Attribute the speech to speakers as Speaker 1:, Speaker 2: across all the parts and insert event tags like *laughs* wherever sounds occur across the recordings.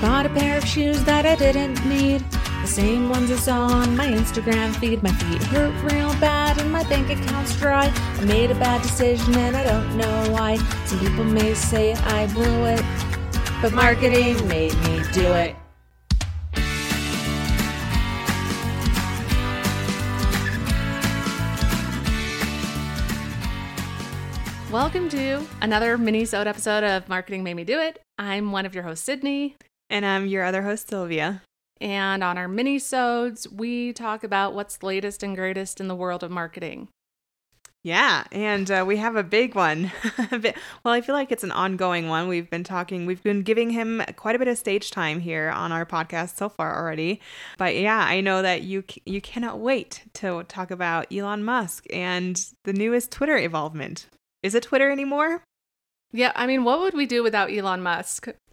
Speaker 1: bought a pair of shoes that I didn't need. The same ones I saw on my Instagram feed. My feet hurt real bad and my bank account's dry. I made a bad decision and I don't know why. Some people may say I blew it, but marketing made me do it. Welcome to another mini-sode episode of Marketing Made Me Do It. I'm one of your hosts, Sydney.
Speaker 2: And I'm your other host, Silvia.
Speaker 1: And on our mini-sodes, we talk about what's latest and greatest in the world of marketing.
Speaker 2: Yeah, and uh, we have a big one. *laughs* well, I feel like it's an ongoing one. We've been talking, we've been giving him quite a bit of stage time here on our podcast so far already. But yeah, I know that you you cannot wait to talk about Elon Musk and the newest Twitter evolvement. Is it Twitter anymore?
Speaker 1: Yeah, I mean, what would we do without Elon Musk? *laughs* *laughs*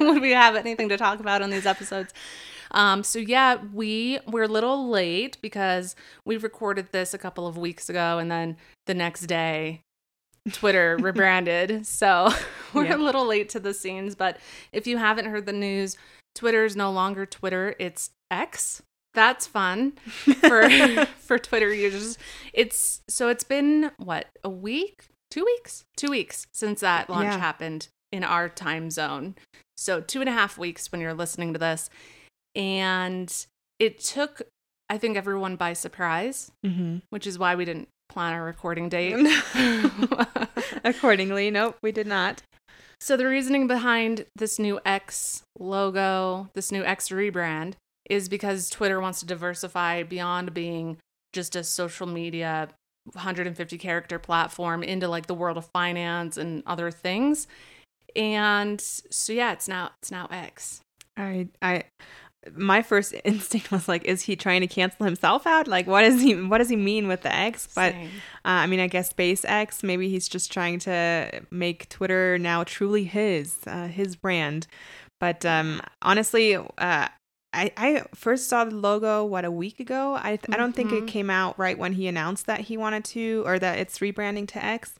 Speaker 1: would we have anything to talk about on these episodes? Um, so yeah, we we're a little late because we recorded this a couple of weeks ago, and then the next day, Twitter *laughs* rebranded. So we're yeah. a little late to the scenes. But if you haven't heard the news, Twitter is no longer Twitter; it's X that's fun for for Twitter users. It's so it's been what a week, two weeks, two weeks since that launch yeah. happened in our time zone. So two and a half weeks when you're listening to this, and it took I think everyone by surprise, mm-hmm. which is why we didn't plan our recording date *laughs* *laughs*
Speaker 2: accordingly. Nope, we did not.
Speaker 1: So the reasoning behind this new X logo, this new X rebrand, is because Twitter wants to diversify beyond being just a social media 150 character platform into like the world of finance and other things. And so yeah, it's now it's now X.
Speaker 2: I I my first *laughs* instinct was like, is he trying to cancel himself out? Like, what does he what does he mean with the X? But uh, I mean, I guess SpaceX. Maybe he's just trying to make Twitter now truly his, uh, his brand. But um, honestly, uh, I, I first saw the logo what a week ago. I th- mm-hmm. I don't think it mm-hmm. came out right when he announced that he wanted to or that it's rebranding to X.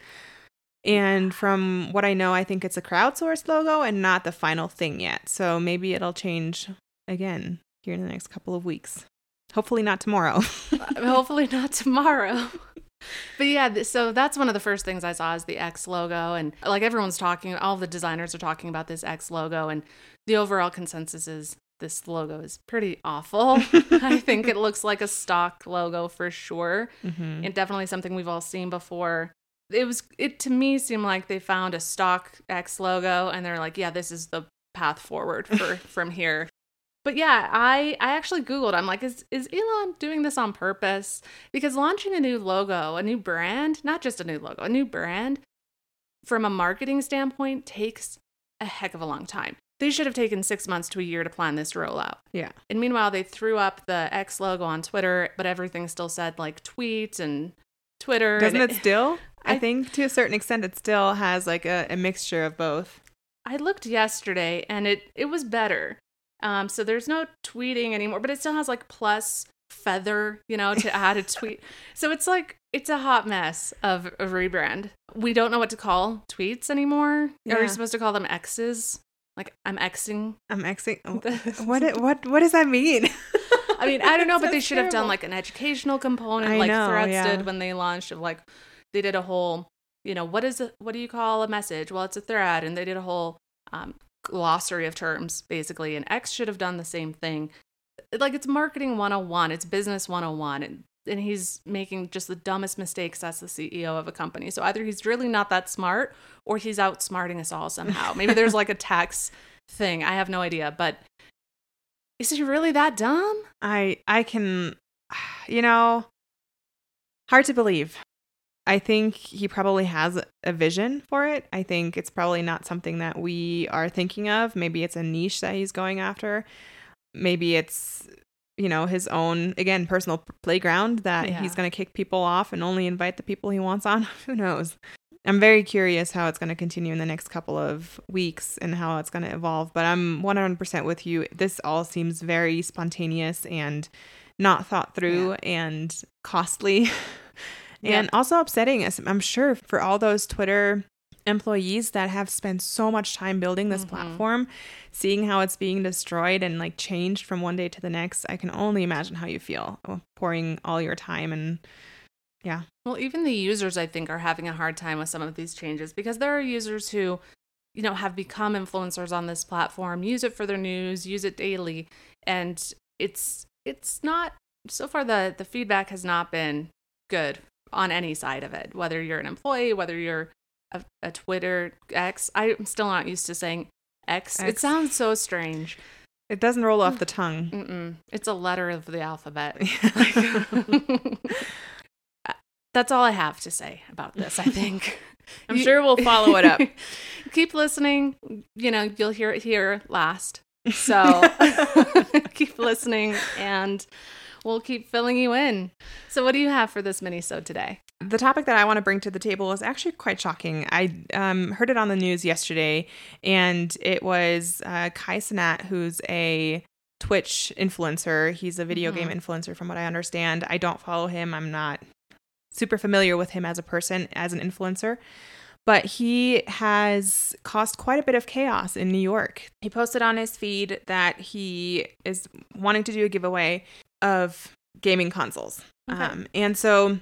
Speaker 2: And from what I know, I think it's a crowdsourced logo and not the final thing yet. So maybe it'll change again here in the next couple of weeks. Hopefully not tomorrow. *laughs*
Speaker 1: Hopefully not tomorrow. *laughs* But yeah, so that's one of the first things I saw is the X logo. And like everyone's talking, all the designers are talking about this X logo. And the overall consensus is this logo is pretty awful. *laughs* I think it looks like a stock logo for sure. Mm-hmm. And definitely something we've all seen before. It was it to me seemed like they found a stock X logo and they're like, yeah, this is the path forward for *laughs* from here. But yeah, I I actually googled. I'm like, is is Elon doing this on purpose? Because launching a new logo, a new brand, not just a new logo, a new brand from a marketing standpoint takes a heck of a long time they should have taken six months to a year to plan this rollout.
Speaker 2: Yeah.
Speaker 1: And meanwhile, they threw up the X logo on Twitter, but everything still said like tweet and Twitter.
Speaker 2: Doesn't it, it, still? I, I, think to a certain extent, it still has like a, a, mixture of both.
Speaker 1: I looked yesterday and it it was better. Um, so there's no tweeting anymore, but it still has like plus feather, you know, to add a *laughs* tweet. So it's like it's a hot mess of a rebrand. We don't know what to call tweets anymore. Yeah. Are we supposed to call them X's? Like I'm Xing.
Speaker 2: I'm Xing. *laughs* what what what does that mean?
Speaker 1: I mean, I don't *laughs* know, but they should terrible. have done like an educational component, I like know, Threads yeah. did when they launched. Of like, they did a whole, you know, what is it? What do you call a message? Well, it's a thread, and they did a whole um, glossary of terms basically. And X should have done the same thing. Like it's marketing 101, it's business 101, and and he's making just the dumbest mistakes as the CEO of a company. So either he's really not that smart or he's outsmarting us all somehow. Maybe there's like a tax thing. I have no idea, but is he really that dumb?
Speaker 2: I I can you know hard to believe. I think he probably has a vision for it. I think it's probably not something that we are thinking of. Maybe it's a niche that he's going after. Maybe it's you know his own again personal playground that yeah. he's going to kick people off and only invite the people he wants on *laughs* who knows i'm very curious how it's going to continue in the next couple of weeks and how it's going to evolve but i'm 100% with you this all seems very spontaneous and not thought through yeah. and costly *laughs* and yeah. also upsetting i'm sure for all those twitter employees that have spent so much time building this mm-hmm. platform, seeing how it's being destroyed and like changed from one day to the next, I can only imagine how you feel pouring all your time and yeah.
Speaker 1: Well, even the users I think are having a hard time with some of these changes because there are users who you know have become influencers on this platform, use it for their news, use it daily, and it's it's not so far the the feedback has not been good on any side of it, whether you're an employee, whether you're a, a Twitter X. I'm still not used to saying X. X. It sounds so strange.
Speaker 2: It doesn't roll off mm. the tongue.
Speaker 1: Mm-mm. It's a letter of the alphabet. *laughs* *laughs* Uh, that's all I have to say about this, I think. *laughs*
Speaker 2: I'm you, sure we'll follow it up.
Speaker 1: keep listening. You know, you'll hear it here last. So keep listening and we'll keep filling you in. So, what do you have for this mini so today?
Speaker 2: The topic that I want to bring to the table is actually quite shocking. I um, heard it on the news yesterday, and it was uh, Kai Cenat, who's a Twitch influencer. He's a video mm-hmm. game influencer, from what I understand. I don't follow him. I'm not super familiar with him as a person, as an influencer but he has caused quite a bit of chaos in New York. He posted on his feed that he is wanting to do a giveaway of gaming consoles. Okay. Um, and so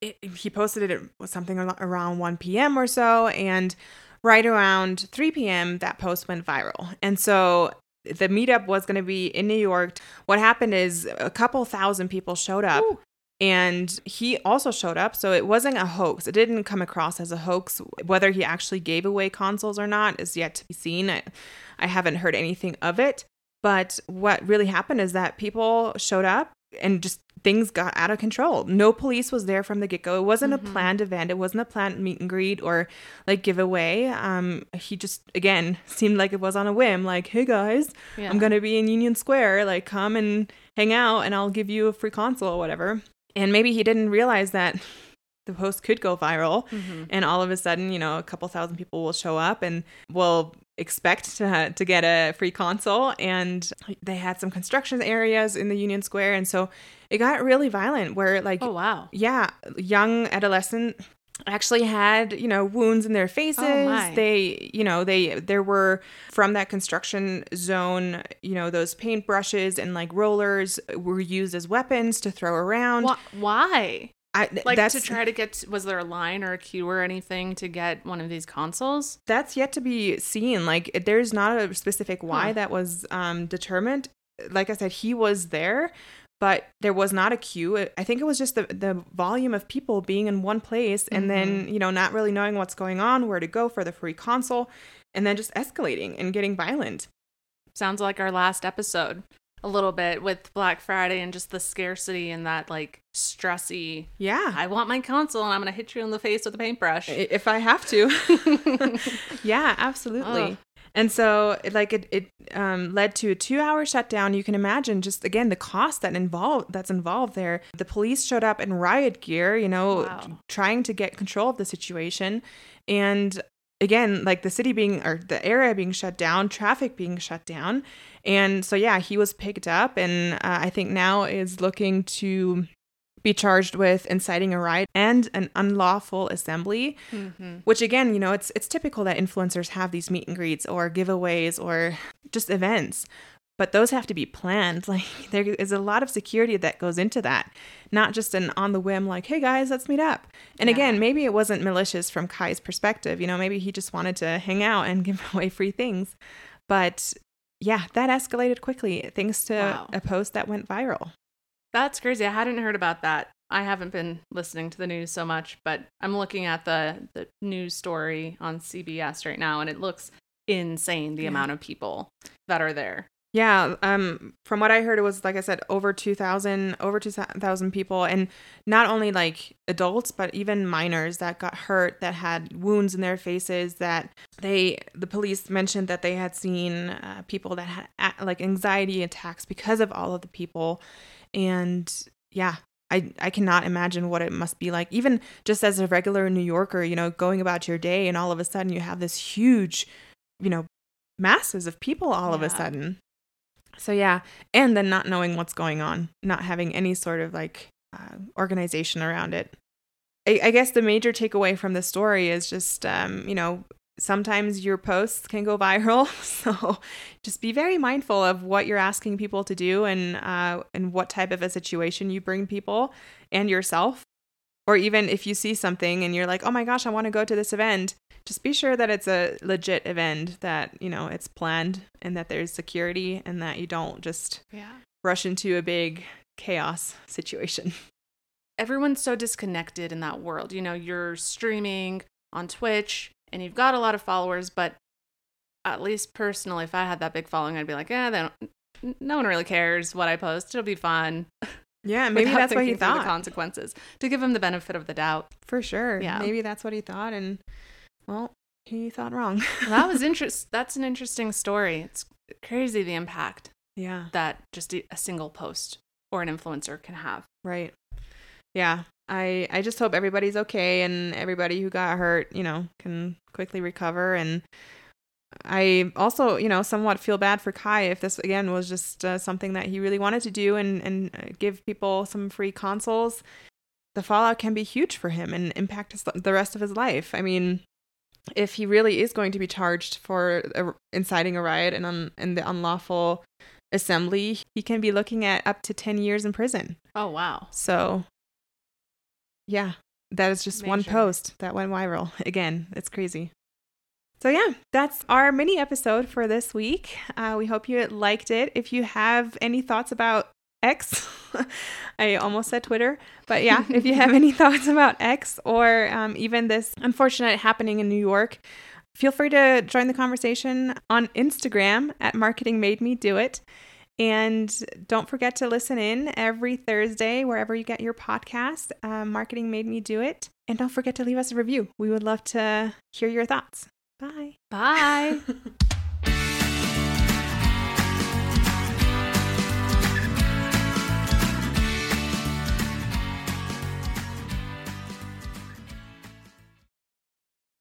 Speaker 2: it, he posted it, was something around 1 p.m. or so. And right around 3 p.m., that post went viral. And so the meetup was going to be in New York. What happened is a couple thousand people showed up. Ooh. And he also showed up, so it wasn't a hoax. It didn't come across as a hoax. Whether he actually gave away consoles or not is yet to be seen. I, I haven't heard anything of it. But what really happened is that people showed up and just things got out of control. No police was there from the get go. It wasn't mm-hmm. a planned event. It wasn't a planned meet and greet or like giveaway. Um, he just again *laughs* seemed like it was on a whim. Like, hey guys, yeah. I'm gonna be in Union Square. Like, come and hang out, and I'll give you a free console or whatever. And maybe he didn't realize that the post could go viral, mm-hmm. and all of a sudden, you know, a couple thousand people will show up and will expect to to get a free console. And they had some construction areas in the Union Square. And so it got really violent where like
Speaker 1: oh wow.
Speaker 2: yeah young adolescent actually had you know wounds in their faces. Oh they you know they there were from that construction zone you know those paintbrushes and like rollers were used as weapons to throw around.
Speaker 1: Why I, like to try to get was there a line or a queue or anything to get one of these consoles?
Speaker 2: That's yet to be seen. Like there's not a specific why huh. that was um determined. Like i said he was there but there was not a queue i think it was just the, the volume of people being in one place and mm-hmm. then you know not really knowing what's going on where to go for the free console and then just escalating and getting violent.
Speaker 1: Sounds like our last episode a little bit with Black Friday and just the scarcity and that like stressy.
Speaker 2: Yeah.
Speaker 1: I want my console and I'm going to hit you in the face with a paintbrush.
Speaker 2: If I have to. *laughs* yeah, absolutely. Oh. And so, like, it, it um, led to a two-hour shutdown. You can imagine just again the cost that involved that's involved there. The police showed up in riot gear, you know, wow. trying to get control of the situation, and again, like the city being or the area being shut down, traffic being shut down. And so, yeah, he was picked up and uh, I think now is looking to be charged with inciting a riot and an unlawful assembly mm-hmm. which again you know it's it's typical that influencers have these meet and greets or giveaways or just events but those have to be planned. *laughs* Like there is a lot of security that goes into that not just an on the whim like hey guys let's meet up. And yeah. again maybe it wasn't malicious from kai's perspective you know maybe he just wanted to hang out and *laughs* give away free things. But yeah that escalated quickly thanks to wow. a post that went viral.
Speaker 1: That's crazy. I hadn't heard about that. I haven't been listening to the news so much but i'm looking at the the news story on cbs right now and it looks insane the yeah. amount of people that are there
Speaker 2: yeah, um, from what I heard, it was like I said, over two thousand, over two thousand people, and not only like adults, but even minors that got hurt, that had wounds in their faces. That they, the police mentioned that they had seen uh, people that had like anxiety attacks because of all of the people, and yeah, I, I cannot imagine what it must be like, even just as a regular New Yorker, you know, going about your day and all of a sudden you have this huge, you know, masses of people all yeah. of a sudden. So yeah, and then not knowing what's going on, not having any sort of like uh, organization around it. I, I guess the major takeaway from the story is just, um, you know, sometimes your posts can go *laughs* viral. So just be very mindful of what you're asking people to do and uh, and what type of a situation you bring people and yourself. Or even if you see something and you're like, oh my gosh, I want to go to this event, just be sure that it's a legit event, that, you know, it's planned and that there's security and that you don't just
Speaker 1: Yeah.
Speaker 2: rush into a big chaos situation. *laughs*
Speaker 1: Everyone's so disconnected in that world. You know, you're streaming on Twitch and you've got a lot of followers, but at least personally, if I had that big following, I'd be like, eh, they don't, no one really cares what I post. It'll be fun. *laughs*
Speaker 2: Yeah, *laughs* maybe that's what he thought.
Speaker 1: The consequences to give him the benefit of the doubt.
Speaker 2: For sure.
Speaker 1: Yeah.
Speaker 2: Maybe that's what he thought. And, well, he thought wrong. *laughs*
Speaker 1: That was interest. That's an interesting story. It's crazy the impact
Speaker 2: yeah.
Speaker 1: that just a a single post or an influencer can have.
Speaker 2: Right. Yeah. I I just hope everybody's okay and everybody who got hurt, you know, can quickly recover and I also, you know, somewhat feel bad for Kai if this again was just uh, something that he really wanted to do and and uh, give people some free consoles. The fallout can be huge for him and impact his, the rest of his life. I mean, if he really is going to be charged for uh, inciting a riot and un, and the unlawful assembly, he can be looking at up to 10 years in prison.
Speaker 1: Oh wow.
Speaker 2: So, yeah, that is just one post that went viral. *laughs* Again, it's crazy. So, yeah, that's our mini episode for this week. Uh, we hope you liked it. If you have any thoughts about X, *laughs* I almost said Twitter, but yeah, if you have *laughs* any thoughts about X or um, even this unfortunate happening in New York, feel free to join the conversation on Instagram at Marketing Made Me Do It. And don't forget to listen in every Thursday, wherever you get your podcast. Uh, Marketing Made Me Do It. And don't forget to leave us a review. We would love to hear your thoughts. Bye.
Speaker 1: Bye. *laughs*